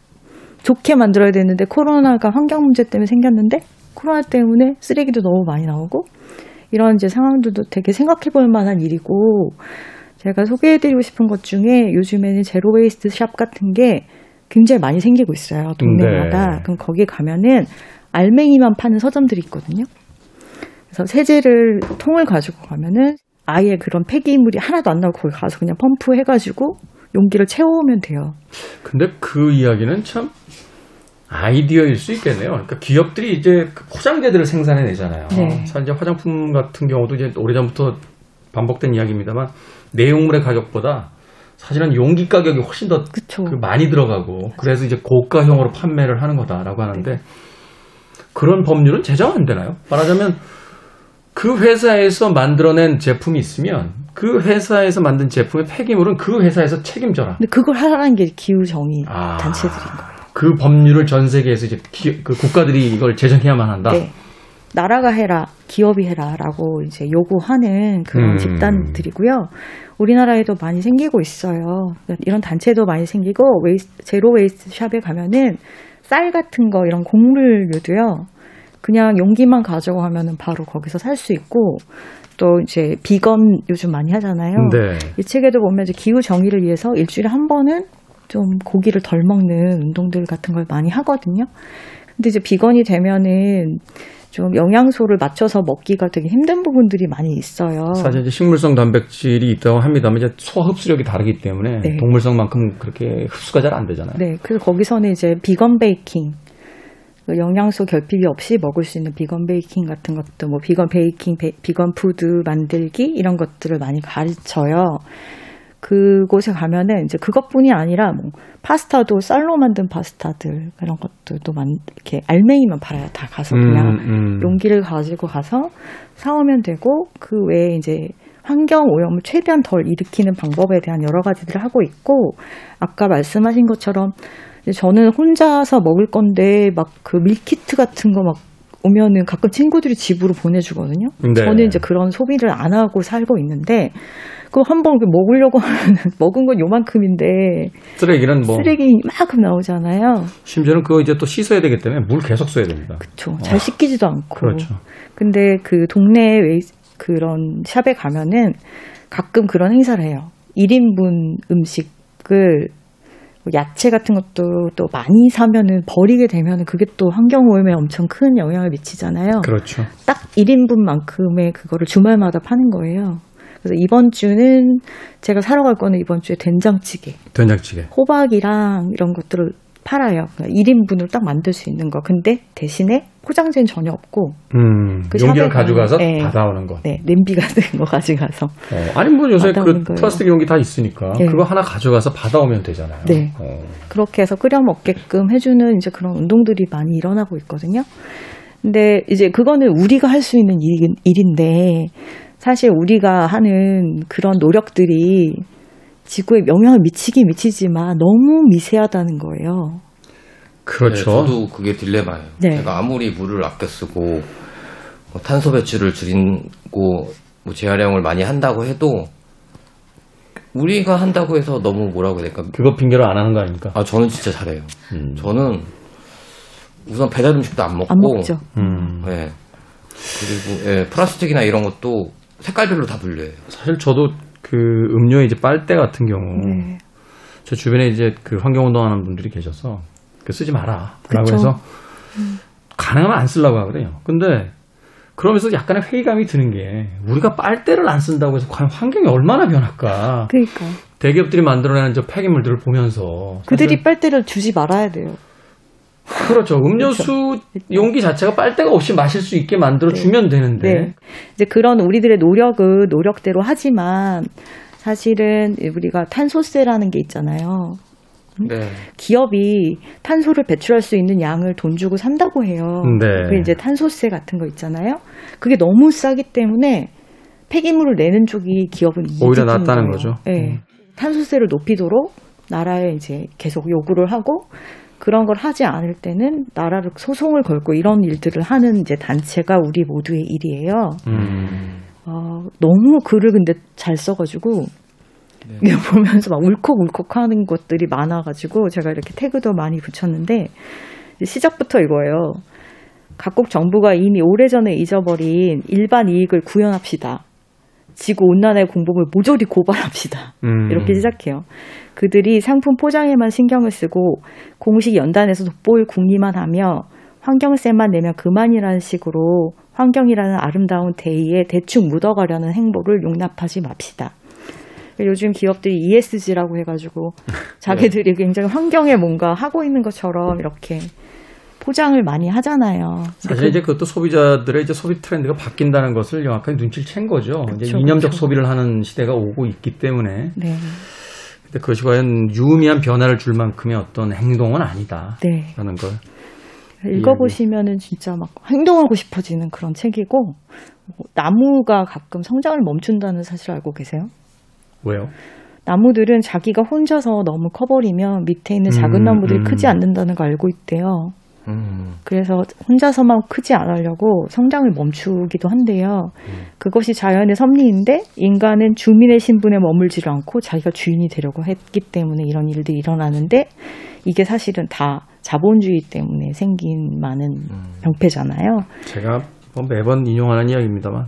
좋게 만들어야 되는데 코로나가 환경 문제 때문에 생겼는데 코로나 때문에 쓰레기도 너무 많이 나오고 이런 이제 상황들도 되게 생각해 볼 만한 일이고 제가 소개해 드리고 싶은 것 중에 요즘에는 zero waste shop 같은 게 굉장히 많이 생기고 있어요 동네마다 네. 그럼 거기 가면은 알맹이만 파는 상점들이 있거든요 그래서 세제를 통을 가지고 가면은 아예 그런 폐기물이 하나도 안 나오고 거기 가서 그냥 펌프해가지고 용기를 채워오면 돼요. 근데 그 이야기는 참 아이디어일 수 있겠네요. 그러니까 기업들이 이제 그 포장재들을 생산해 내잖아요. 네. 사실 이제 화장품 같은 경우도 이제 오래전부터 반복된 이야기입니다만 내용물의 가격보다 사실은 용기 가격이 훨씬 더 그쵸. 그 많이 들어가고 그래서 이제 고가형으로 판매를 하는 거다라고 하는데 그런 법률은 제정 안 되나요? 말하자면 그 회사에서 만들어낸 제품이 있으면 그 회사에서 만든 제품의 폐기물은 그 회사에서 책임져라. 근데 그걸 하라는 게 기후 정의 아. 단체들인 거예요. 그 법률을 전 세계에서 이제 기- 그 국가들이 이걸 제정해야만 한다. 네. 나라가 해라, 기업이 해라라고 이제 요구하는 그런 음. 집단들이고요. 우리나라에도 많이 생기고 있어요. 이런 단체도 많이 생기고 waste, zero waste shop에 가면은 쌀 같은 거 이런 곡물류도요. 그냥 용기만 가지고 가면은 바로 거기서 살 수 있고 또 이제 비건 요즘 많이 하잖아요. 네. 이 책에도 보면 이제 기후 정의를 위해서 일주일에 한 번은 좀 고기를 덜 먹는 운동들 같은 걸 많이 하거든요. 근데 이제 vegan이 되면은 좀 영양소를 맞춰서 먹기가 되게 힘든 부분들이 많이 있어요. 사실 이제 식물성 단백질이 있다고 합니다만 이제 소화 흡수력이 다르기 때문에 네. 동물성만큼 그렇게 흡수가 잘 안 되잖아요. 네, 그래서 거기서는 이제 vegan baking, 그 영양소 결핍이 없이 먹을 수 있는 vegan baking 같은 것도 뭐 vegan baking, ba- vegan food 만들기 이런 것들을 많이 가르쳐요. 그곳에 가면은 이제 그것뿐이 아니라 뭐 파스타도 쌀로 만든 파스타들 이런 것들도 만 이렇게 알맹이만 팔아요. 다 가서 그냥 음, 음. 용기를 가지고 가서 사오면 되고 그 외에 이제 환경 오염을 최대한 덜 일으키는 방법에 대한 여러 가지들을 하고 있고 아까 말씀하신 것처럼 저는 혼자서 먹을 건데 막 그 밀키트 같은 거 막 오면은 가끔 친구들이 집으로 보내주거든요. 네. 저는 이제 그런 소비를 안 하고 살고 있는데 그거 한번 먹으려고 하면 먹은 건 요만큼인데 쓰레기는 뭐 쓰레기 이만큼 나오잖아요. 심지어는 그거 이제 또 씻어야 되기 때문에 물 계속 써야 됩니다. 그렇죠. 잘 씻기지도 않고. 그렇죠. 근데 그 동네 웨이 그런 샵에 가면은 가끔 그런 행사를 해요. 1인분 음식을 뭐 야채 같은 것도 또 많이 사면은 버리게 되면은 그게 또 환경 오염에 엄청 큰 영향을 미치잖아요. 그렇죠. 딱 1인분만큼의 그거를 주말마다 파는 거예요. 그래서 이번 주는 제가 사러 갈 거는 이번 주에 된장찌개, 된장찌개. 호박이랑 이런 것들을 팔아요. 그러니까 1인분으로 딱 만들 수 있는 거. 근데 대신에 포장재는 전혀 없고, 음, 그 용기를 가져가서 예. 받아오는 것. 네, 냄비 같은 거 가져가서. 어, 아니 뭐 요새 그 거예요. 플라스틱 용기 다 있으니까 예. 그거 하나 가져가서 받아오면 되잖아요. 네. 어. 그렇게 해서 끓여 먹게끔 해주는 이제 그런 운동들이 많이 일어나고 있거든요. 근데 이제 그거는 우리가 할 수 있는 일, 일인데 사실 우리가 하는 그런 노력들이 지구에 영향을 미치긴 미치지만 너무 미세하다는 거예요. 그렇죠. 네, 저도 그게 딜레마예요. 네. 제가 아무리 물을 아껴 쓰고 뭐 탄소 배출을 줄이고 뭐 재활용을 많이 한다고 해도 우리가 한다고 해서 너무 뭐라고 해야 될까? 그거 핑계로 안 하는 거 아닙니까? 아 저는 진짜 잘해요. 음. 저는 우선 배달 음식도 안 먹고 안 먹죠. 음. 네. 그리고 예, 플라스틱이나 이런 것도 색깔별로 다 분류해요. 사실 저도 그 음료 이제 빨대 같은 경우 네. 저 주변에 이제 그 환경 운동하는 분들이 계셔서 그 쓰지 마라. 라고 그쵸. 해서 가능하면 안 쓰려고 하거든요. 근데 그러면서 약간의 회의감이 드는 게 우리가 빨대를 안 쓴다고 해서 과연 환경이 얼마나 변할까? 그러니까 대기업들이 만들어내는 저 폐기물들을 보면서 그들이 빨대를 주지 말아야 돼요. 그렇죠. 음료수 용기 자체가 빨대가 없이 마실 수 있게 만들어 주면 되는데 네. 이제 그런 우리들의 노력은 노력대로 하지만 사실은 우리가 탄소세라는 게 있잖아요. 네. 기업이 탄소를 배출할 수 있는 양을 돈 주고 산다고 해요. 네. 그게 이제 탄소세 같은 거 있잖아요. 그게 너무 싸기 때문에 폐기물을 내는 쪽이 기업은 오히려 낫다는 거예요. 거죠. 네. 음. 탄소세를 높이도록 나라에 이제 계속 요구를 하고 그런 걸 하지 않을 때는 나라를 소송을 걸고 이런 일들을 하는 이제 단체가 우리 모두의 일이에요. 음. 어, 너무 글을 근데 잘 써가지고 이게 보면서 막 울컥울컥 하는 것들이 많아가지고 제가 이렇게 태그도 많이 붙였는데 시작부터 이거예요. 각국 정부가 이미 오래전에 잊어버린 일반 이익을 구현합시다. 지구 온난화의 공범을 모조리 고발합시다. 음. 이렇게 시작해요. 그들이 상품 포장에만 신경을 쓰고 공식 연단에서 돋보일 궁리만 하며 환경세만 내면 그만이라는 식으로 환경이라는 아름다운 대의에 대충 묻어가려는 행보를 용납하지 맙시다. 요즘 기업들이 ESG라고 해가지고 자기들이 굉장히 환경에 뭔가 하고 있는 것처럼 이렇게 포장을 많이 하잖아요. 사실 그- 이제 그것도 소비자들의 이제 소비 트렌드가 바뀐다는 것을 명확하게 눈치를 챈 거죠. 이제 그쵸, 이념적 그쵸. 소비를 하는 시대가 오고 있기 때문에. 네, 근데 그것이 과연 유의미한 변화를 줄 만큼의 어떤 행동은 아니다. 네. 라는 걸. 읽어보시면은 진짜 막 행동하고 싶어지는 그런 책이고 뭐 나무가 가끔 성장을 멈춘다는 사실 알고 계세요? 왜요? 나무들은 자기가 혼자서 너무 커버리면 밑에 있는 작은 음, 나무들이 음. 크지 않는다는 걸 알고 있대요. 음. 그래서 혼자서만 크지 않으려고 성장을 멈추기도 한데요. 그것이 자연의 섭리인데 인간은 주민의 신분에 머물지를 않고 자기가 주인이 되려고 했기 때문에 이런 일들이 일어나는데 이게 사실은 다 자본주의 때문에 생긴 많은 병폐잖아요. 제가 뭐 매번 인용하는 이야기입니다만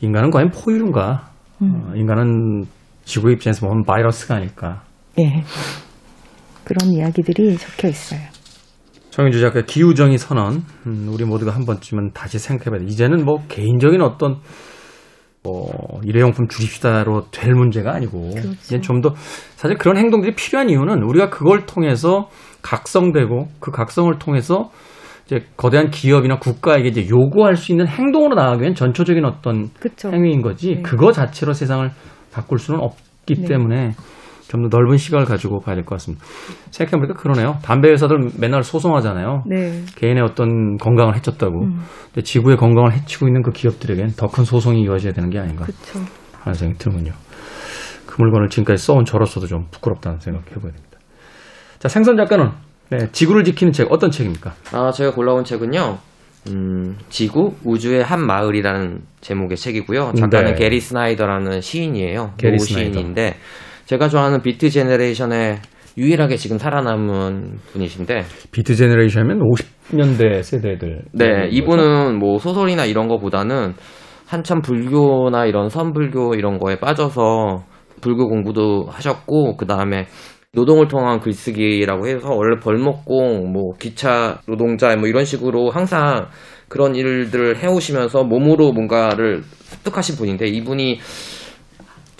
인간은 과연 포유류인가? 어, 인간은 지구의 입장에서 보면 바이러스가 아닐까? 예. 그런 이야기들이 적혀 있어요. 정윤주 작가 기후정의 선언 음, 우리 모두가 한 번쯤은 다시 생각해봐야 돼. 이제는 뭐 개인적인 어떤 뭐 일회용품 줄입시다로 될 문제가 아니고 이제 좀 더 사실 그런 행동들이 필요한 이유는 우리가 그걸 통해서 각성되고 그 각성을 통해서 이제 거대한 기업이나 국가에게 이제 요구할 수 있는 행동으로 나가기 위한 전초적인 어떤 그렇죠. 행위인 거지 네. 그거 자체로 세상을 바꿀 수는 없기 네. 때문에 좀 더 넓은 시각을 가지고 봐야 될 것 같습니다. 생각해보니까 그러네요. 담배 회사들 맨날 소송하잖아요. 네. 개인의 어떤 건강을 해쳤다고. 음. 근데 지구의 건강을 해치고 있는 그 기업들에겐 더 큰 소송이 이어져야 되는 게 아닌가 그렇죠. 하는 생각이 드는군요. 그 물건을 지금까지 써온 저로서도 좀 부끄럽다는 생각 해봐야 됩니다. 자, 생선 작가는 네, 지구를 지키는 책 어떤 책입니까? 아, 제가 골라온 책은요. 음, 지구 우주의 한 마을이라는 제목의 책이고요. 작가는 네. 게리 스나이더라는 시인이에요. 게리 노 스나이더. 시인인데 제가 좋아하는 비트 제네레이션의 유일하게 지금 살아남은 분이신데 비트 제너레이션이면 50년대 세대들. 네, 이분은 뭐 소설이나 이런 거보다는 한참 불교나 이런 선불교 이런 거에 빠져서 불교 공부도 하셨고 그 다음에 노동을 통한 글쓰기라고 해서 원래 벌목공, 뭐 기차 노동자 뭐 이런 식으로 항상 그런 일들을 해오시면서 몸으로 뭔가를 습득하신 분인데 이분이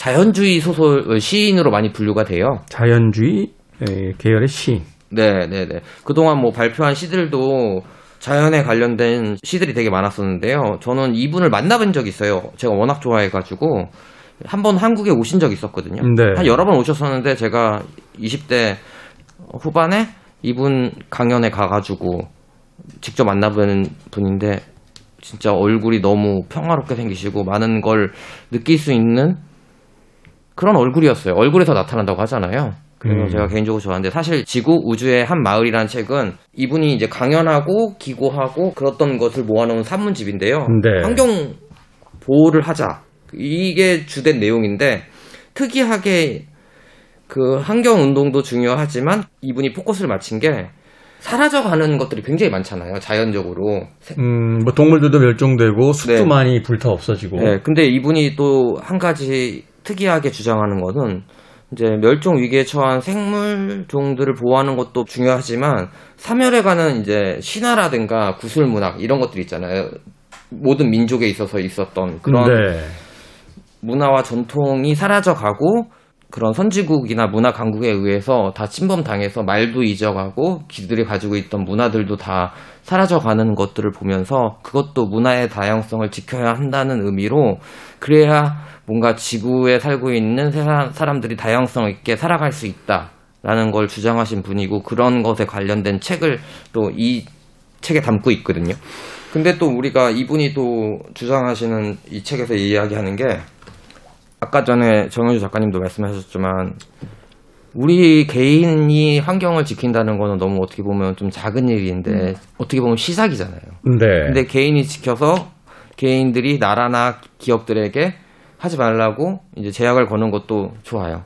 자연주의 소설 어, 시인으로 많이 분류가 돼요. 자연주의 에, 계열의 시인. 네, 네, 네. 그동안 뭐 발표한 시들도 자연에 관련된 시들이 되게 많았었는데요. 저는 이분을 만나본 적이 있어요. 제가 워낙 좋아해가지고 한 번 한국에 오신 적이 있었거든요. 네. 한 여러 번 오셨었는데 제가 20대 후반에 이분 강연에 가가지고 직접 만나본 분인데 진짜 얼굴이 너무 평화롭게 생기시고 많은 걸 느낄 수 있는 그런 얼굴이었어요. 얼굴에서 나타난다고 하잖아요. 그래서 음. 제가 개인적으로 좋아하는데 사실 지구 우주의 한 마을이라는 책은 이분이 이제 강연하고 기고하고 그랬던 것을 모아놓은 산문집인데요. 네. 환경 보호를 하자 이게 주된 내용인데 특이하게 그 환경 운동도 중요하지만 이분이 포커스를 맞춘 게 사라져가는 것들이 굉장히 많잖아요. 자연적으로 음, 뭐 동물들도 멸종되고 숲도 네. 많이 불타 없어지고. 네, 근데 이분이 또 한 가지 특이하게 주장하는 거는 이제 멸종 위기에 처한 생물종들을 보호하는 것도 중요하지만 사멸해 가는 이제 신화라든가 구술 문학 이런 것들 있잖아요. 모든 민족에 있어서 있었던 그런 네. 문화와 전통이 사라져 가고 그런 선진국이나 문화 강국에 의해서 다 침범당해서 말도 잊어가고 기들이 가지고 있던 문화들도 다 사라져가는 것들을 보면서 그것도 문화의 다양성을 지켜야 한다는 의미로 그래야 뭔가 지구에 살고 있는 세상 사람들이 다양성 있게 살아갈 수 있다라는 걸 주장하신 분이고 그런 것에 관련된 책을 또 이 책에 담고 있거든요. 근데 또 우리가 이분이 또 주장하시는 이 책에서 이야기하는 게 아까 전에 정현주 작가님도 말씀하셨지만 우리 개인이 환경을 지킨다는 거는 너무 어떻게 보면 좀 작은 일인데 어떻게 보면 시작이잖아요. 네. 근데 개인이 지켜서 개인들이 나라나 기업들에게 하지 말라고 이제 제약을 거는 것도 좋아요.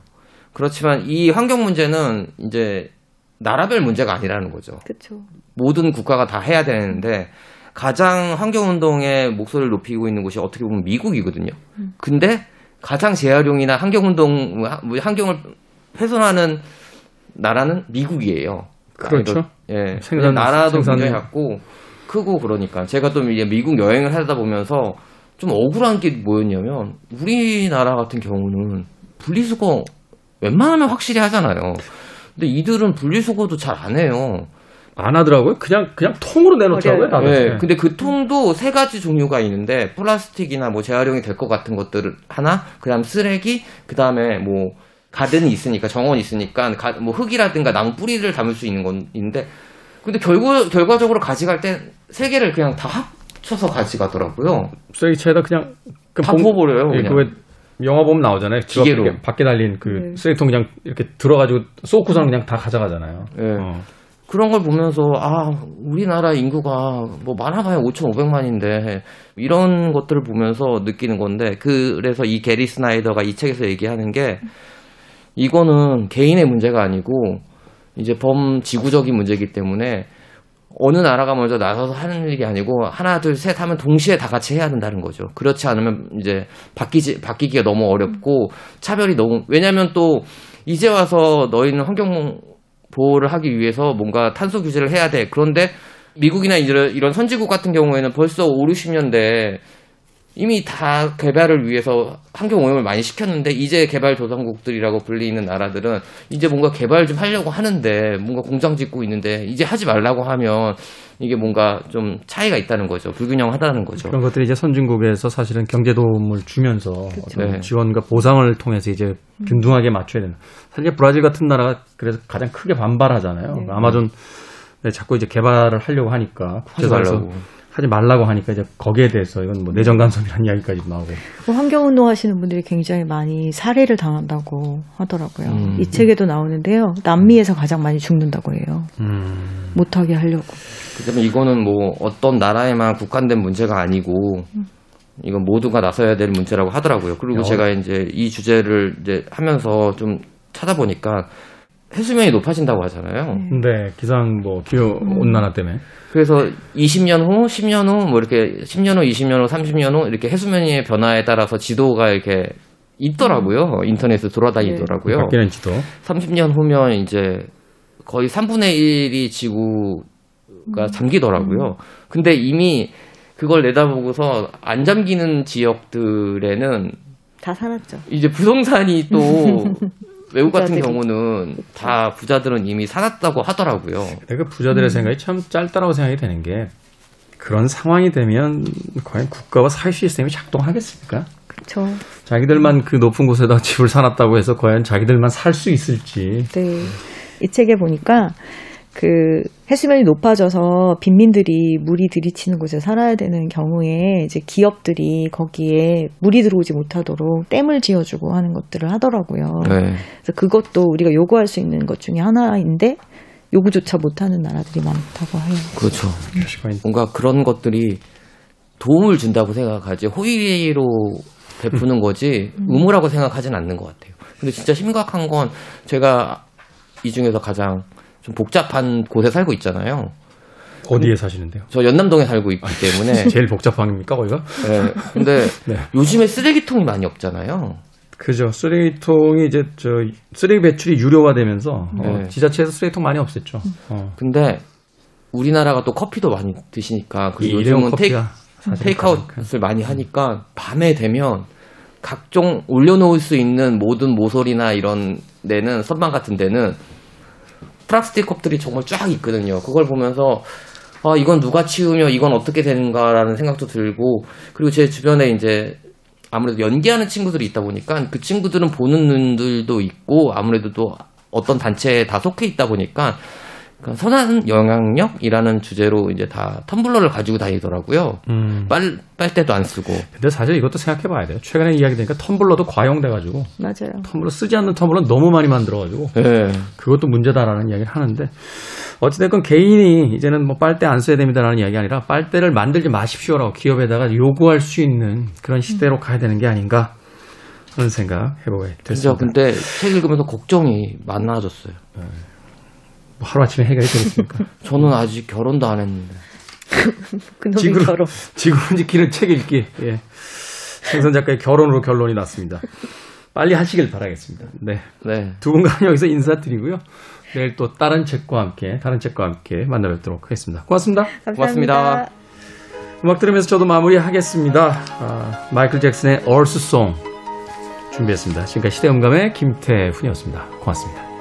그렇지만 이 환경 문제는 이제 나라별 문제가 아니라는 거죠. 그렇죠. 모든 국가가 다 해야 되는데 가장 환경 운동에 목소리를 높이고 있는 곳이 어떻게 보면 미국이거든요. 근데 가장 재활용이나 환경 운동, 뭐 환경을 훼손하는 나라는 미국이에요. 그렇죠. 예. 생산- 나라도 생산- 굉장히 작고 크고 그러니까 제가 또 이제 미국 여행을 하다 보면서 좀 억울한 게 뭐였냐면 우리나라 같은 경우는 분리수거 웬만하면 확실히 하잖아요. 근데 이들은 분리수거도 잘 안 해요. 안 하더라고요. 그냥 그냥 통으로 내놓더라고요. 다들. 네, 근데 그 통도 세 가지 종류가 있는데 플라스틱이나 뭐 재활용이 될 것 같은 것들 하나, 그다음 쓰레기, 그다음에 뭐 가든이 있으니까 정원이 있으니까 가- 뭐 흙이라든가 나무 뿌리를 담을 수 있는 건 있는데 근데 결과 결과적으로 가져갈 땐 세 개를 그냥 다 합쳐서 가져가더라고요. 쓰레기차에다 그냥 그다 봉- 부어버려요. 예, 그냥. 그왜 영화 보면 나오잖아요. 기계로. 밖에 달린 그 네. 쓰레기통 그냥 이렇게 들어가지고 쏘고서는 그냥 다 가져가잖아요. 예. 어. 그런 걸 보면서 아 우리나라 인구가 뭐 많아봐야 5,500만인데 이런 것들을 보면서 느끼는 건데 그래서 이 게리 스나이더가 이 책에서 얘기하는 게 이거는 개인의 문제가 아니고 이제 범지구적인 문제이기 때문에 어느 나라가 먼저 나서서 하는 일이 아니고 하나 둘 셋 하면 동시에 다 같이 해야 된다는 거죠. 그렇지 않으면 이제 바뀌지 바뀌기가 너무 어렵고 차별이 너무 왜냐하면 또 이제 와서 너희는 환경 보호를 하기 위해서 뭔가 탄소 규제를 해야 돼. 그런데 미국이나 이런, 선진국 같은 경우에는 벌써 5, 60년대 이미 다 개발을 위해서 환경 오염을 많이 시켰는데 이제 개발 도상국들이라고 불리는 나라들은 이제 뭔가 개발 좀 하려고 하는데 뭔가 공장 짓고 있는데 이제 하지 말라고 하면 이게 뭔가 좀 차이가 있다는 거죠. 불균형하다는 거죠. 그런 것들이 이제 선진국에서 사실은 경제 도움을 주면서 어떤 네. 지원과 보상을 통해서 이제 균등하게 맞춰야 되는. 사실 브라질 같은 나라가 그래서 가장 크게 반발하잖아요. 네. 아마존 네, 자꾸 이제 개발을 하려고 하니까 말라고. 하지 말라고 하니까 이제 거기에 대해서 이건 뭐 내정 간섭이라는 이야기까지 나오고 뭐 환경 운동 하시는 분들이 굉장히 많이 살해를 당한다고 하더라고요. 음. 이 책에도 나오는데요. 남미에서 가장 많이 죽는다고 해요. 음, 못하게 하려고. 그다음에 이거는 뭐 어떤 나라에만 국한된 문제가 아니고 이건 모두가 나서야 될 문제라고 하더라고요. 그리고 야, 제가 이제 이 주제를 이제 하면서 좀 찾아보니까 해수면이 높아진다고 하잖아요. 근데 기상 뭐 기후 온난화 때문에 그래서 20년 후, 10년 후, 뭐 이렇게 10년 후, 20년 후, 30년 후 이렇게 해수면의 변화에 따라서 지도가 이렇게 있더라고요. 인터넷에 돌아다니더라고요. 바뀌는 지도 30년 후면 이제 거의 3분의 1이 지구가 잠기더라고요. 근데 이미 그걸 내다보고서 안 잠기는 지역들에는 다 살았죠. 이제 부동산이 또 외국 같은 부자들이. 경우는 다 부자들은 이미 살았다고 하더라고요. 그 부자들의 생각이 참 짧다라고 생각이 되는 게 그런 상황이 되면 과연 국가와 사회 시스템이 작동하겠습니까? 그렇죠. 자기들만 그 높은 곳에다 집을 사놨다고 해서 과연 자기들만 살 수 있을지 네. 이 책에 보니까 그 해수면이 높아져서 빈민들이 물이 들이치는 곳에 살아야 되는 경우에 이제 기업들이 거기에 물이 들어오지 못하도록 댐을 지어주고 하는 것들을 하더라고요. 네. 그래서 그것도 우리가 요구할 수 있는 것 중에 하나인데 요구조차 못하는 나라들이 많다고 해요. 그렇죠. 과연 뭔가 그런 것들이 도움을 준다고 생각하지 호의로 베푸는 거지 의무라고 생각하진 않는 것 같아요. 근데 진짜 심각한 건 제가 이 중에서 가장 좀 복잡한 곳에 살고 있잖아요. 어디에 사시는데요? 저 연남동에 살고 있기 때문에. 제일 복잡한 겁니까 거기가? 네. 근데 네. 요즘에 쓰레기통이 많이 없잖아요. 그죠. 쓰레기통이 이제 저 쓰레기 배출이 유료화되면서 어, 네. 지자체에서 쓰레기통 많이 없앴죠. 어. 근데 우리나라가 또 커피도 많이 드시니까 이 그리고 요즘은 테이크, 테이크아웃을 많이 하니까 밤에 되면 각종 올려놓을 수 있는 모든 모서리나 이런 데는 선반 같은 데는 플라스틱 컵들이 정말 쫙 있거든요. 그걸 보면서 아 이건 누가 치우며 이건 어떻게 되는가라는 생각도 들고 그리고 제 주변에 이제 아무래도 연기하는 친구들이 있다 보니까 그 친구들은 보는 눈들도 있고 아무래도 또 어떤 단체에 다 속해 있다 보니까 그러니까 선한 영향력이라는 주제로 이제 다 텀블러를 가지고 다니더라고요. 음. 빨 빨대도 안 쓰고. 근데 사실 이것도 생각해 봐야 돼요. 최근에 이야기 되니까 텀블러도 과용돼가지고 맞아요. 텀블러 쓰지 않는 텀블러 너무 많이 만들어가지고 예. 그것도 문제다라는 이야기를 하는데 어찌됐건 개인이 이제는 뭐 빨대 안 써야 됩니다라는 이야기 아니라 빨대를 만들지 마십시오라고 기업에다가 요구할 수 있는 그런 시대로 가야 되는 게 아닌가 하는 생각 해보게 진짜 됐습니다. 근데 책 읽으면서 걱정이 많아졌어요. 뭐 하루아침에 해결이 되겠습니까? 저는 아직 결혼도 안 했는데. 지구를- 결혼. 지구를 지키는 책 읽기. 예. 생선 작가의 결혼으로 결론이 났습니다. 빨리 하시길 바라겠습니다. 네. 네. 두 분과 여기서 인사드리고요. 내일 또 다른 책과 함께, 다른 책과 함께 만나뵙도록 하겠습니다. 고맙습니다. 고맙습니다. 음악 들으면서 저도 마무리하겠습니다. 아, 마이클 잭슨의 얼스송 준비했습니다. 지금까지 시대음감의 김태훈이었습니다. 고맙습니다.